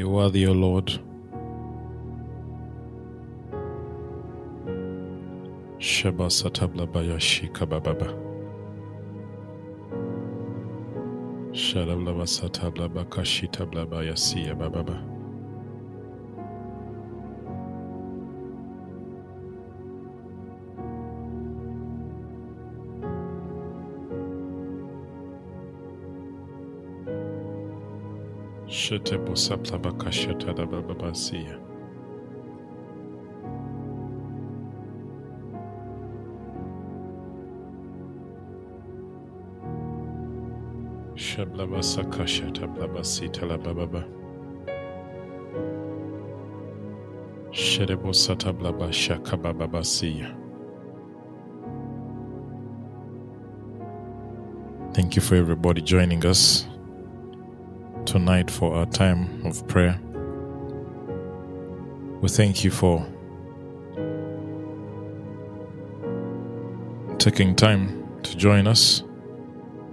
You are the O Lord. Sheba satablabaya shikabababa. Shadablaba satablaba kashitablabaya siya bababa. Shetebo saplaba kashatadababa siya. Shablaba sakashatablaba sitalababa. Shedebo satablaba shakababa siya. Thank you for everybody joining us tonight for our time of prayer. We thank you for taking time to join us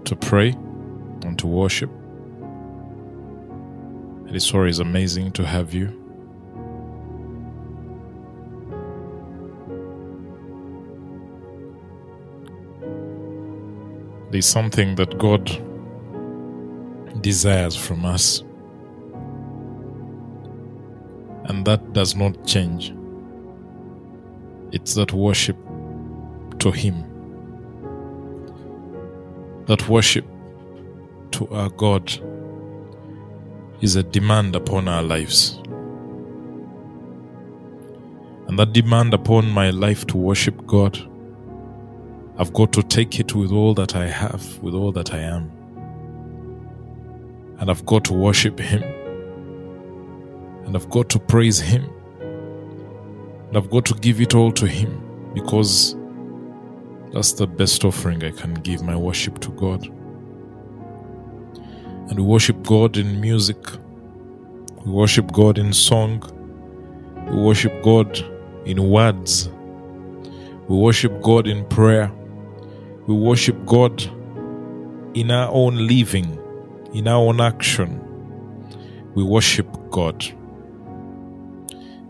to pray and to worship. It is always amazing to have you. There's something that God desires from us, and that does not change. It's that worship to Him, that worship to our God is a demand upon our lives. And that demand upon my life to worship God, I've got to take it with all that I have, with all that I am. And I've got to worship Him. And I've got to praise Him. And I've got to give it all to Him because that's the best offering I can give my worship to God. And we worship God in music, we worship God in song, we worship God in words, we worship God in prayer, we worship God in our own living, in our own action. We worship God.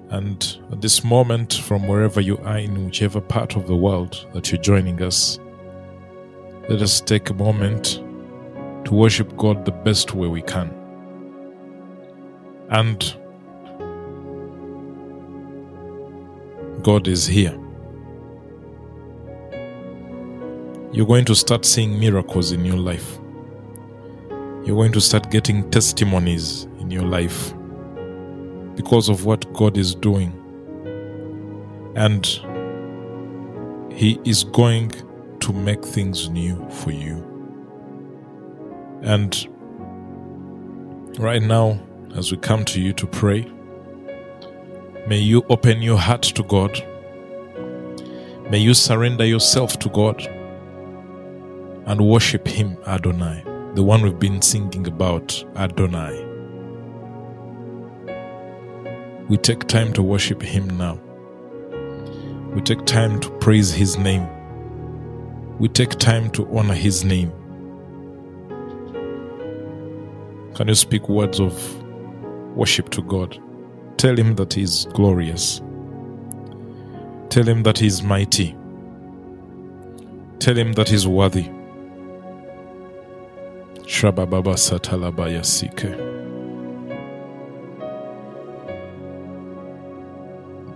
And at this moment, from wherever you are, in whichever part of the world that you're joining us, let us take a moment to worship God the best way we can. And God is here. You're going to start seeing miracles in your life. You're going to start getting testimonies in your life because of what God is doing. And He is going to make things new for you. And right now, as we come to you to pray, may you open your heart to God. May you surrender yourself to God and worship Him, Adonai, the one we've been singing about, Adonai. We take time to worship Him now. We take time to praise His name. We take time to honor His name. Can you speak words of worship to God? Tell Him that He is glorious. Tell Him that He is mighty. Tell Him that He is worthy. Shrabababa satalabaya sike.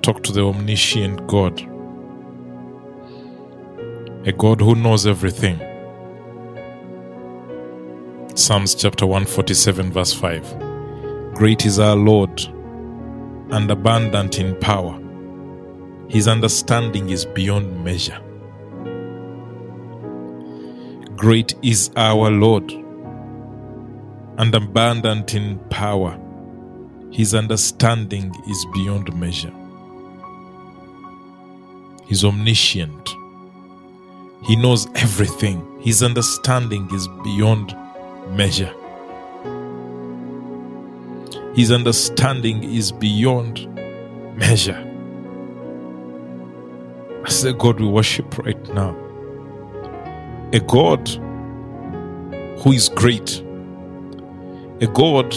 Talk to the omniscient God, a God who knows everything. Psalms chapter 147, verse 5. Great is our Lord and abundant in power. His understanding is beyond measure. Great is our Lord and abundant in power. His understanding is beyond measure. He's omniscient. He knows everything. His understanding is beyond measure. His understanding is beyond measure. As a God we worship right now. A God who is great. A God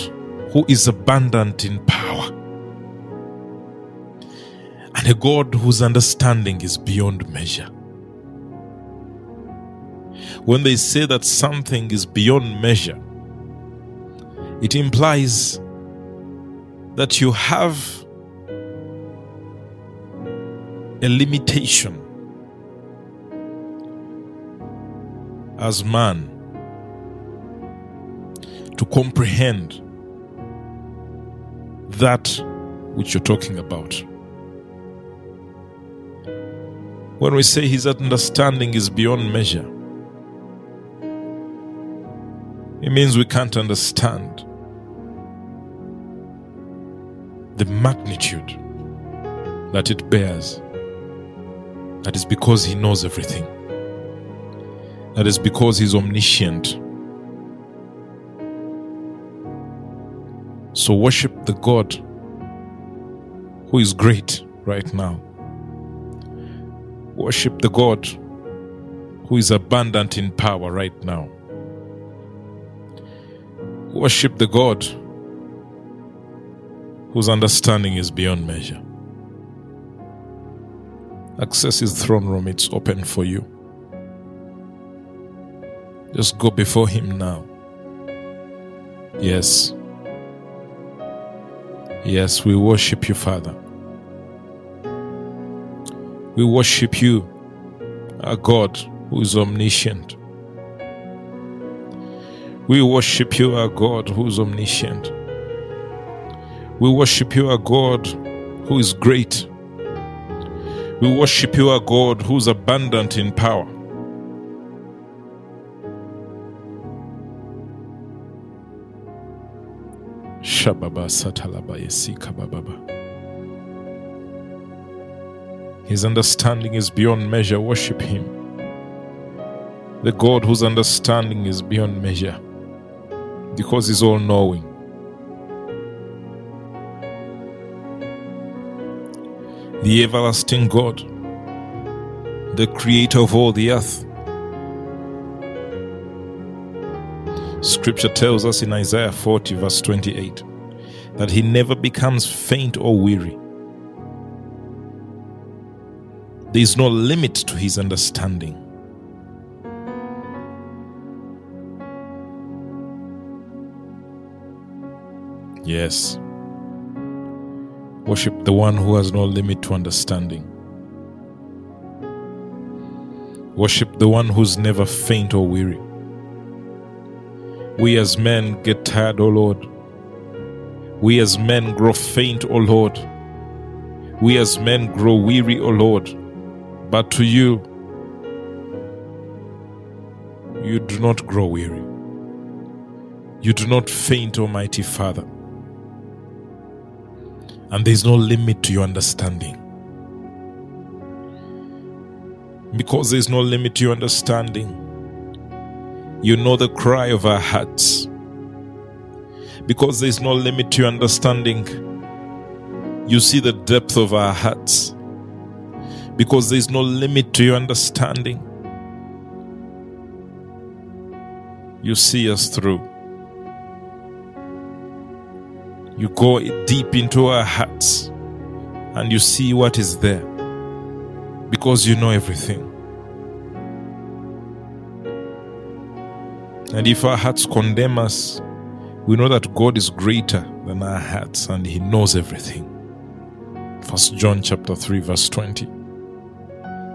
who is abundant in power, and a God whose understanding is beyond measure. When they say that something is beyond measure, it implies that you have a limitation as man to comprehend that which you're talking about. When we say his understanding is beyond measure, it means we can't understand the magnitude that it bears. That is because he knows everything. That is because he's omniscient. So worship the God who is great right now. Worship the God who is abundant in power right now. Worship the God whose understanding is beyond measure. Access his throne room, it's open for you. Just go before him now. Yes. Yes, we worship you, Father. We worship you, our God who is omniscient. We worship you, our God who is omniscient. We worship you, our God who is great. We worship you, our God who is abundant in power. His understanding is beyond measure. Worship Him. The God whose understanding is beyond measure because He's all knowing. The everlasting God, the creator of all the earth. Scripture tells us in Isaiah 40, verse 28, that he never becomes faint or weary. There is no limit to his understanding. Yes. Worship the one who has no limit to understanding. Worship the one who's never faint or weary. We as men get tired, O Lord. We as men grow faint, O Lord. We as men grow weary, O Lord. But to you, you do not grow weary. You do not faint, Almighty Father. And there is no limit to your understanding. Because there is no limit to your understanding, you know the cry of our hearts. Because there is no limit to your understanding, you see the depth of our hearts. Because there is no limit to your understanding, you see us through. You go deep into our hearts and you see what is there because you know everything. And if our hearts condemn us, we know that God is greater than our hearts and he knows everything. First John chapter 3 verse 20.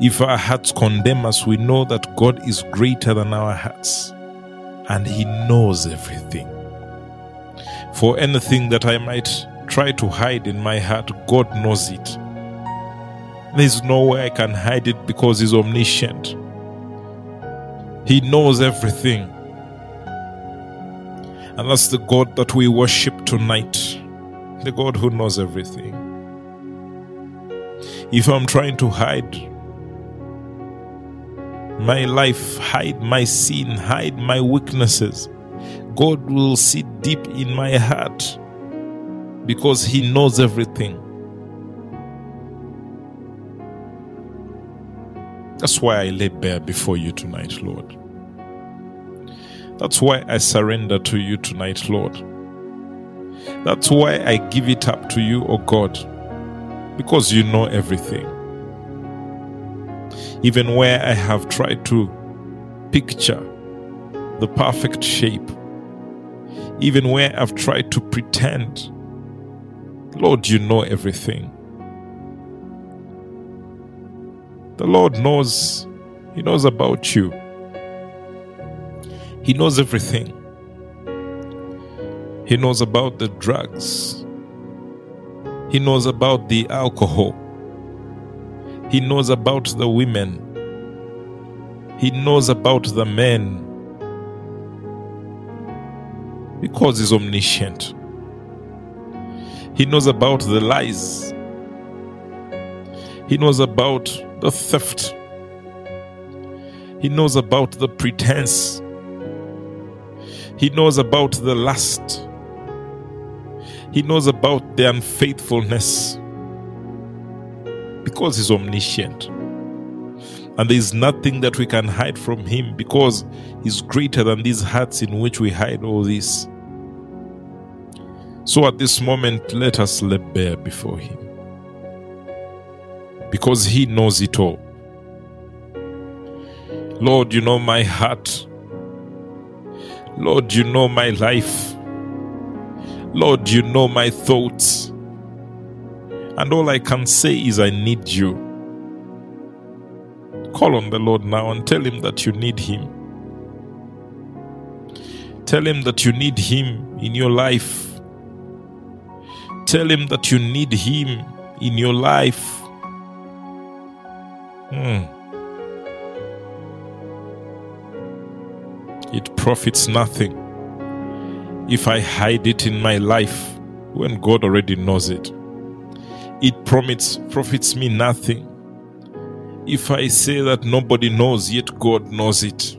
If our hearts condemn us, we know that God is greater than our hearts and he knows everything. For anything that I might try to hide in my heart, God knows it. There's no way I can hide it because He's omniscient. He knows everything. And that's the God that we worship tonight. The God who knows everything. If I'm trying to hide my life, hide my sin, hide my weaknesses, God will see deep in my heart because He knows everything. That's why I lay bare before you tonight, Lord. That's why I surrender to you tonight, Lord. That's why I give it up to you, O God, because you know everything. Even where I have tried to picture the perfect shape, even where I've tried to pretend, Lord, you know everything. The Lord knows, He knows about you, He knows everything. He knows about the drugs. He knows about the alcohol. He knows about the women. He knows about the men. Because He's omniscient. He knows about the lies. He knows about the theft. He knows about the pretense. He knows about the lust. He knows about the unfaithfulness because He's omniscient. And there is nothing that we can hide from Him because He's greater than these hearts in which we hide all this. So at this moment, let us lay bare before Him because He knows it all. Lord, you know my heart. Lord, you know my life. Lord, you know my thoughts. And all I can say is, I need you. Call on the Lord now and tell Him that you need Him. Tell Him that you need Him in your life. Tell Him that you need Him in your life. Hmm. It profits nothing if I hide it in my life when God already knows it. It profits, profits me nothing if I say that nobody knows, yet God knows it.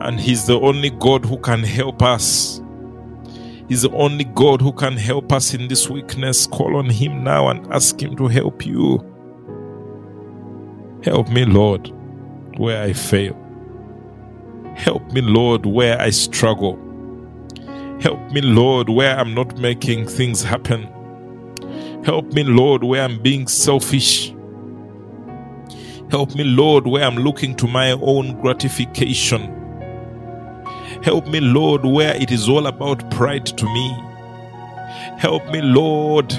And He's the only God who can help us. He's the only God who can help us in this weakness. Call on Him now and ask Him to help you. Help me, Lord, where I fail. Help me, Lord, where I struggle. Help me, Lord, where I'm not making things happen. Help me, Lord, where I'm being selfish. Help me, Lord, where I'm looking to my own gratification. Help me, Lord, where it is all about pride to me. Help me, Lord,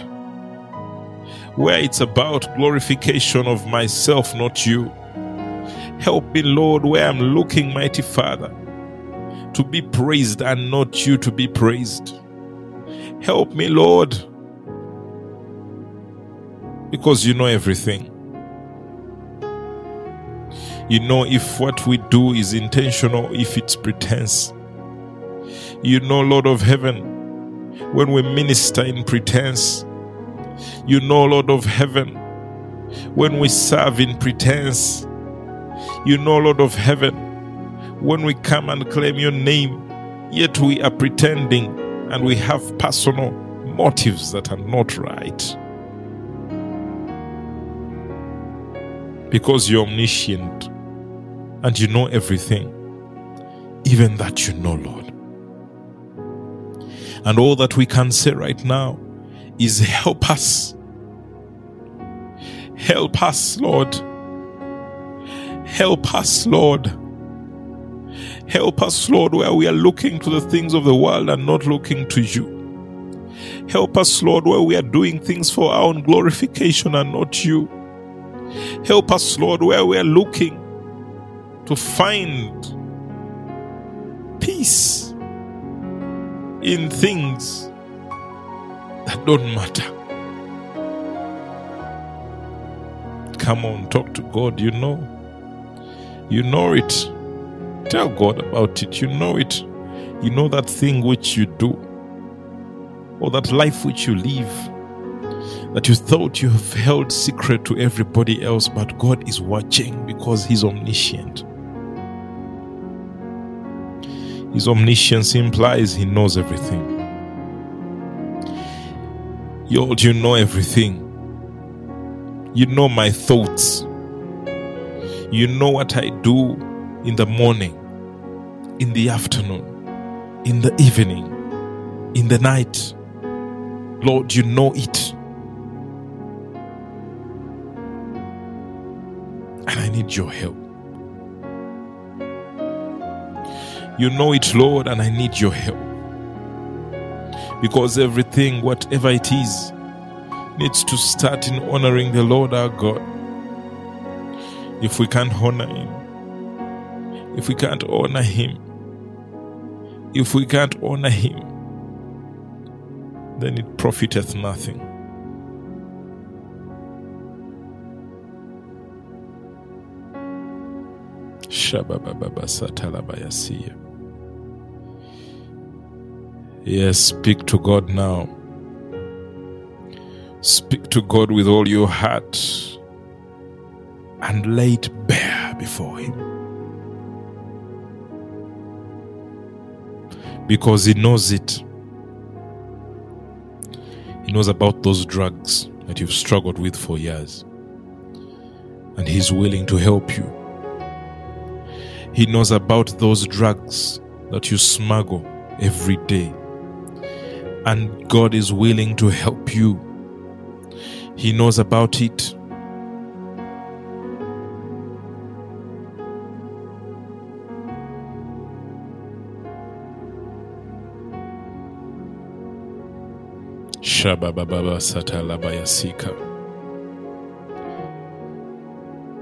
where it's about glorification of myself, not you. Help me, Lord, where I'm looking, mighty Father, to be praised and not you to be praised. Help me, Lord, because you know everything. You know if what we do is intentional, if it's pretense. You know, Lord of heaven, when we minister in pretense. You know, Lord of heaven, when we serve in pretense. You know, Lord of heaven, when we come and claim your name, yet we are pretending and we have personal motives that are not right. Because you're omniscient and you know everything, even that you know, Lord. And all that we can say right now is help us. Help us, Lord. Help us, Lord. Help us, Lord, where we are looking to the things of the world and not looking to you. Help us, Lord, where we are doing things for our own glorification and not you. Help us, Lord, where we are looking to find peace in things that don't matter. Come on, talk to God. You know. You know it. Tell God about it. You know it. You know that thing which you do, or that life which you live, that you thought you have held secret to everybody else, but God is watching because He's omniscient. His omniscience implies He knows everything. Lord, you know everything. You know my thoughts. You know what I do in the morning, in the afternoon, in the evening. in the night. Lord, you know it. And I need your help. You know it, Lord, and I need your help. Because everything, whatever it is, needs to start in honoring the Lord our God. If we can't honor Him, if we can't honor Him, if we can't honor Him, then it profiteth nothing. Yes, speak to God now. Speak to God with all your heart and lay it bare before Him. Because He knows it. He knows about those drugs that you've struggled with for years. And He's willing to help you. He knows about those drugs that you smuggle every day. And God is willing to help you. He knows about it.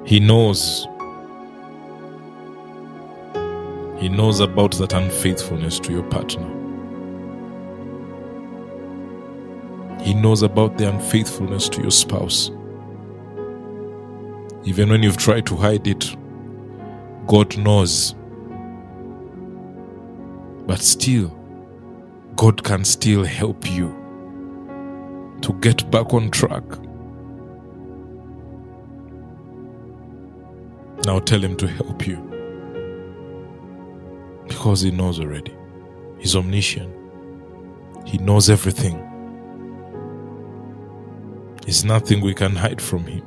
He knows. He knows about that unfaithfulness to your partner. He knows about the unfaithfulness to your spouse. Even when you've tried to hide it, God knows. But still, God can still help you to get back on track. Now tell Him to help you because He knows already. He's omniscient, He knows everything. There's nothing we can hide from Him.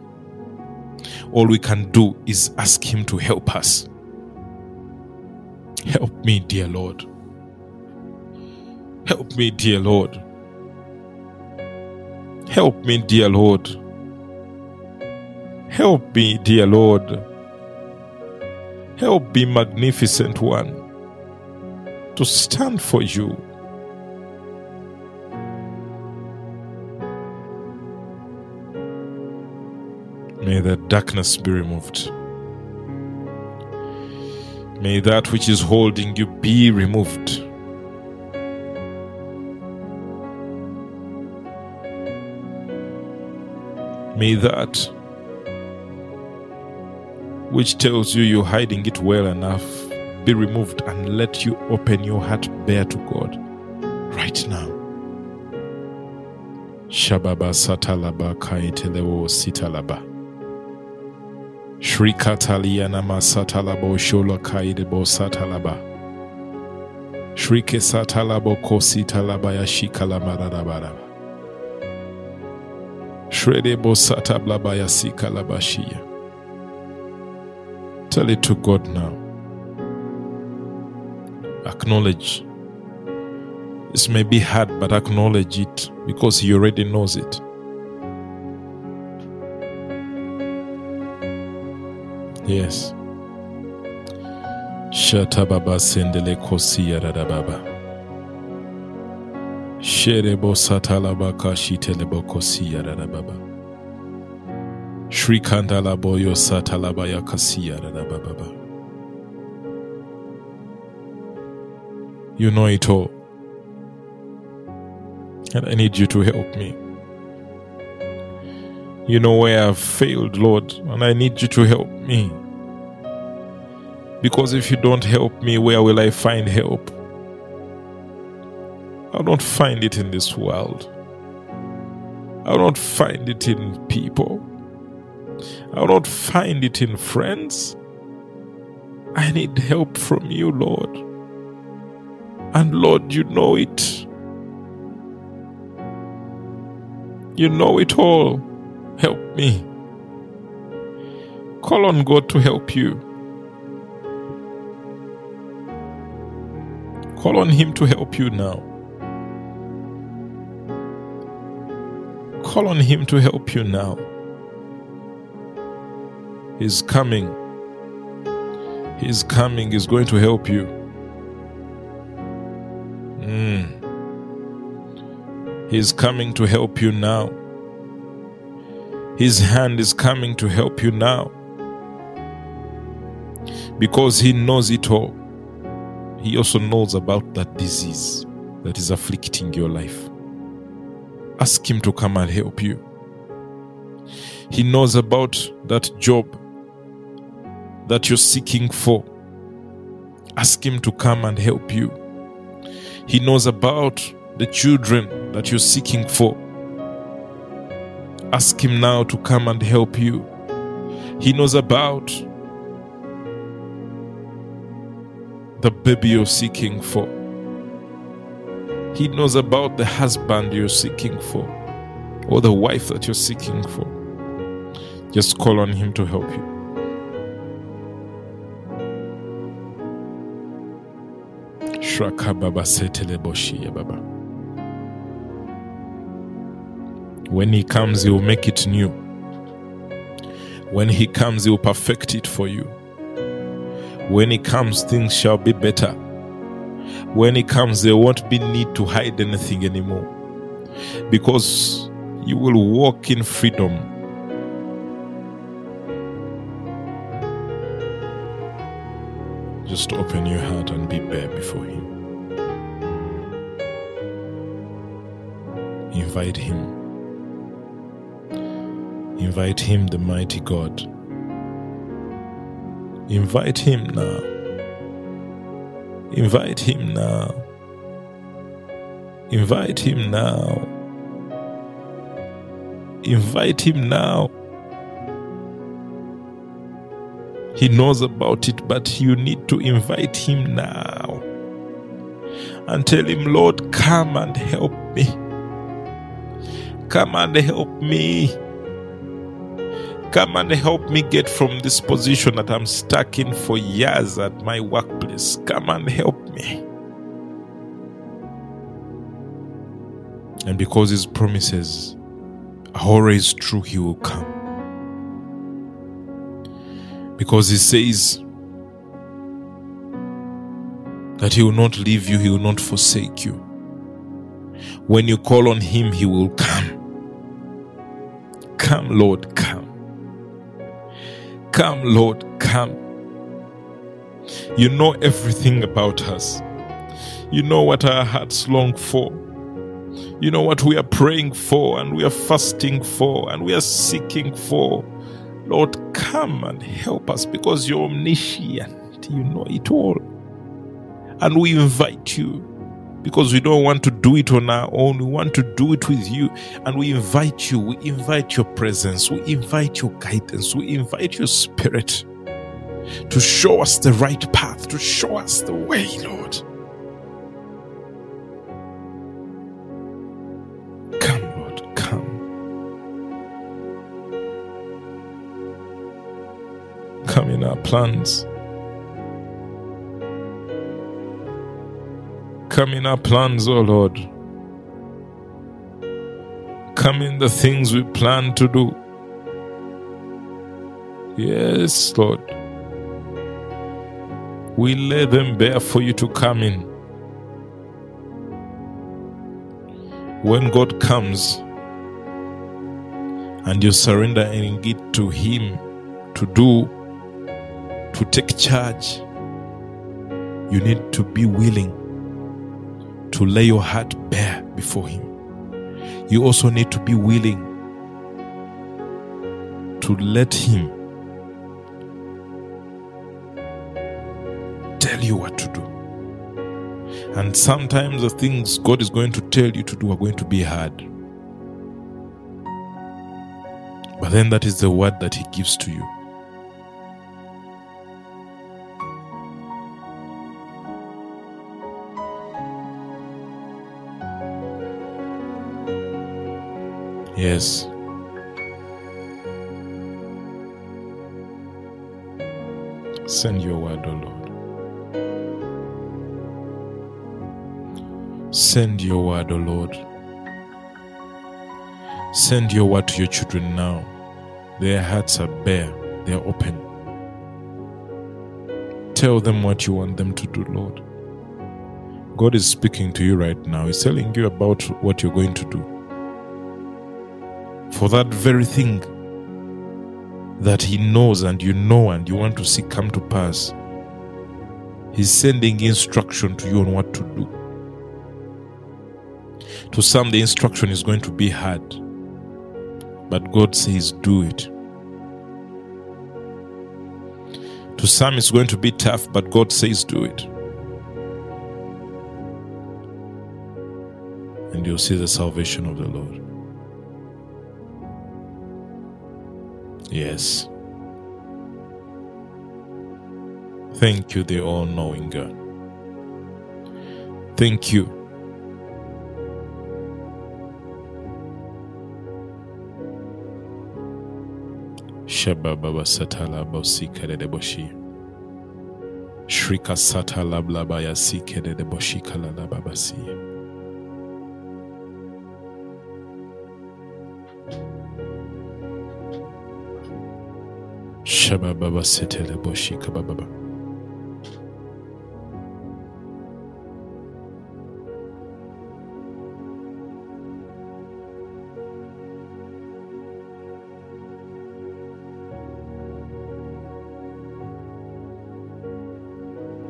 All we can do is ask Him to help us. Help me, dear Lord. Help me, dear Lord. Help me, dear Lord. Help me, dear Lord. Help me, magnificent one, to stand for you. May the darkness be removed. May that which is holding you be removed. May that which tells you you're hiding it well enough be removed and let you open your heart bare to God right now. Shababa satalaba kaitelewo sitalaba. Shri kataliana masatalabo shola kaidebo satalaba. Shrike satalabo kositalaba ya shikala Tell it to God now. Acknowledge. This may be hard, but acknowledge it because He already knows it. Yes. Shatababa sendele kosi yaradababa. Sherebo satalaba kashitelebo kosi yaradababa. Shrikandala boyo satalaba yakasi yaradababa. You know it all. And I need you to help me. You know where I've failed, Lord, and I need you to help me. Because if you don't help me, where will I find help? I don't find it in this world. I don't find it in people. I don't find it in friends. I need help from you, Lord. And Lord, you know it. You know it all. Help me. Call on God to help you. Call on Him to help you now. Call on Him to help you now. He's coming. He's coming. He's going to help you. Mm. He's coming to help you now. His hand is coming to help you now. Because He knows it all. He also knows about that disease that is afflicting your life. Ask Him to come and help you. He knows about that job that you're seeking for. Ask Him to come and help you. He knows about the children that you're seeking for. Ask Him now to come and help you. He knows about the baby you're seeking for. He knows about the husband you're seeking for or the wife that you're seeking for. Just call on Him to help you. When He comes, He will make it new. When He comes, He will perfect it for you. When He comes, things shall be better. When He comes, there won't be need to hide anything anymore. Because you will walk in freedom. Just open your heart and be bare before Him. Invite Him. Invite Him, the mighty God. Invite Him now. Invite Him now. Invite Him now. Invite Him now. He knows about it, but you need to invite Him now and tell Him, Lord, come and help me. Come and help me. Come and help me get from this position that I'm stuck in for years at my workplace. Come and help me. And because His promises are always true, He will come. Because He says that He will not leave you, He will not forsake you. When you call on Him, He will come. Come, Lord, come. Come, Lord, come. You know everything about us. You know what our hearts long for. You know what we are praying for and we are fasting for and we are seeking for. Lord, come and help us because you're omniscient. You know it all. And we invite you because we don't want to do it on our own. We want to do it with you. And we invite you. We invite your presence. We invite your guidance. We invite your spirit to show us the right path, to show us the way, Lord. Come, Lord, come. Come in our plans. Come in our plans, O Lord. Come in the things we plan to do. Yes, Lord. We lay them bare for you to come in. When God comes and you surrender and give to Him to do, to take charge, you need to be willing to lay your heart bare before Him. You also need to be willing to let Him tell you what to do. And sometimes the things God is going to tell you to do are going to be hard. But then that is the word that He gives to you. Yes. Send your word, O Lord. Send your word, O Lord. Send your word to your children now. Their hearts are bare, they are open. Tell them what you want them to do, Lord. God is speaking to you right now. He's telling you about what you're going to do. For that very thing that He knows and you know and you want to see come to pass, He's sending instruction to you on what to do. To some, the instruction is going to be hard, but God says, Do it. To some, it's going to be tough, but God says, Do it. And you'll see the salvation of the Lord. Yes. Thank you, the all knowing God. Thank you. Shababa satala bosi de boshi. Shrika satala blabaya si boshi kalala babasi. Shababa setele boshi kababa.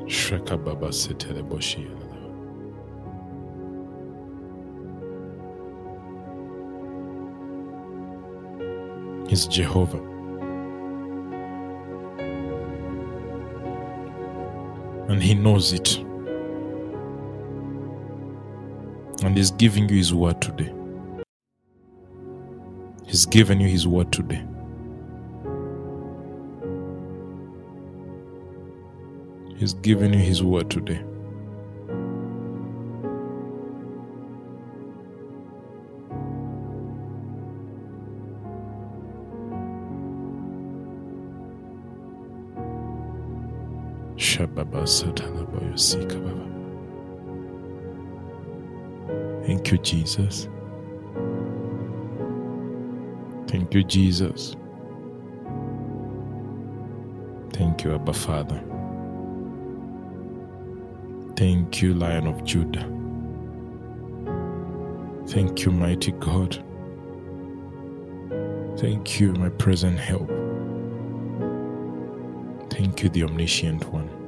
Shreka baba setele boshi. Is Jehovah. And He knows it. And He's giving you His word today. He's given you His word today. He's given you His word today. Thank you, Jesus. Thank you, Jesus. Thank you, Abba Father. Thank you, Lion of Judah. Thank you, mighty God. Thank you, my present help. Thank you, the omniscient one.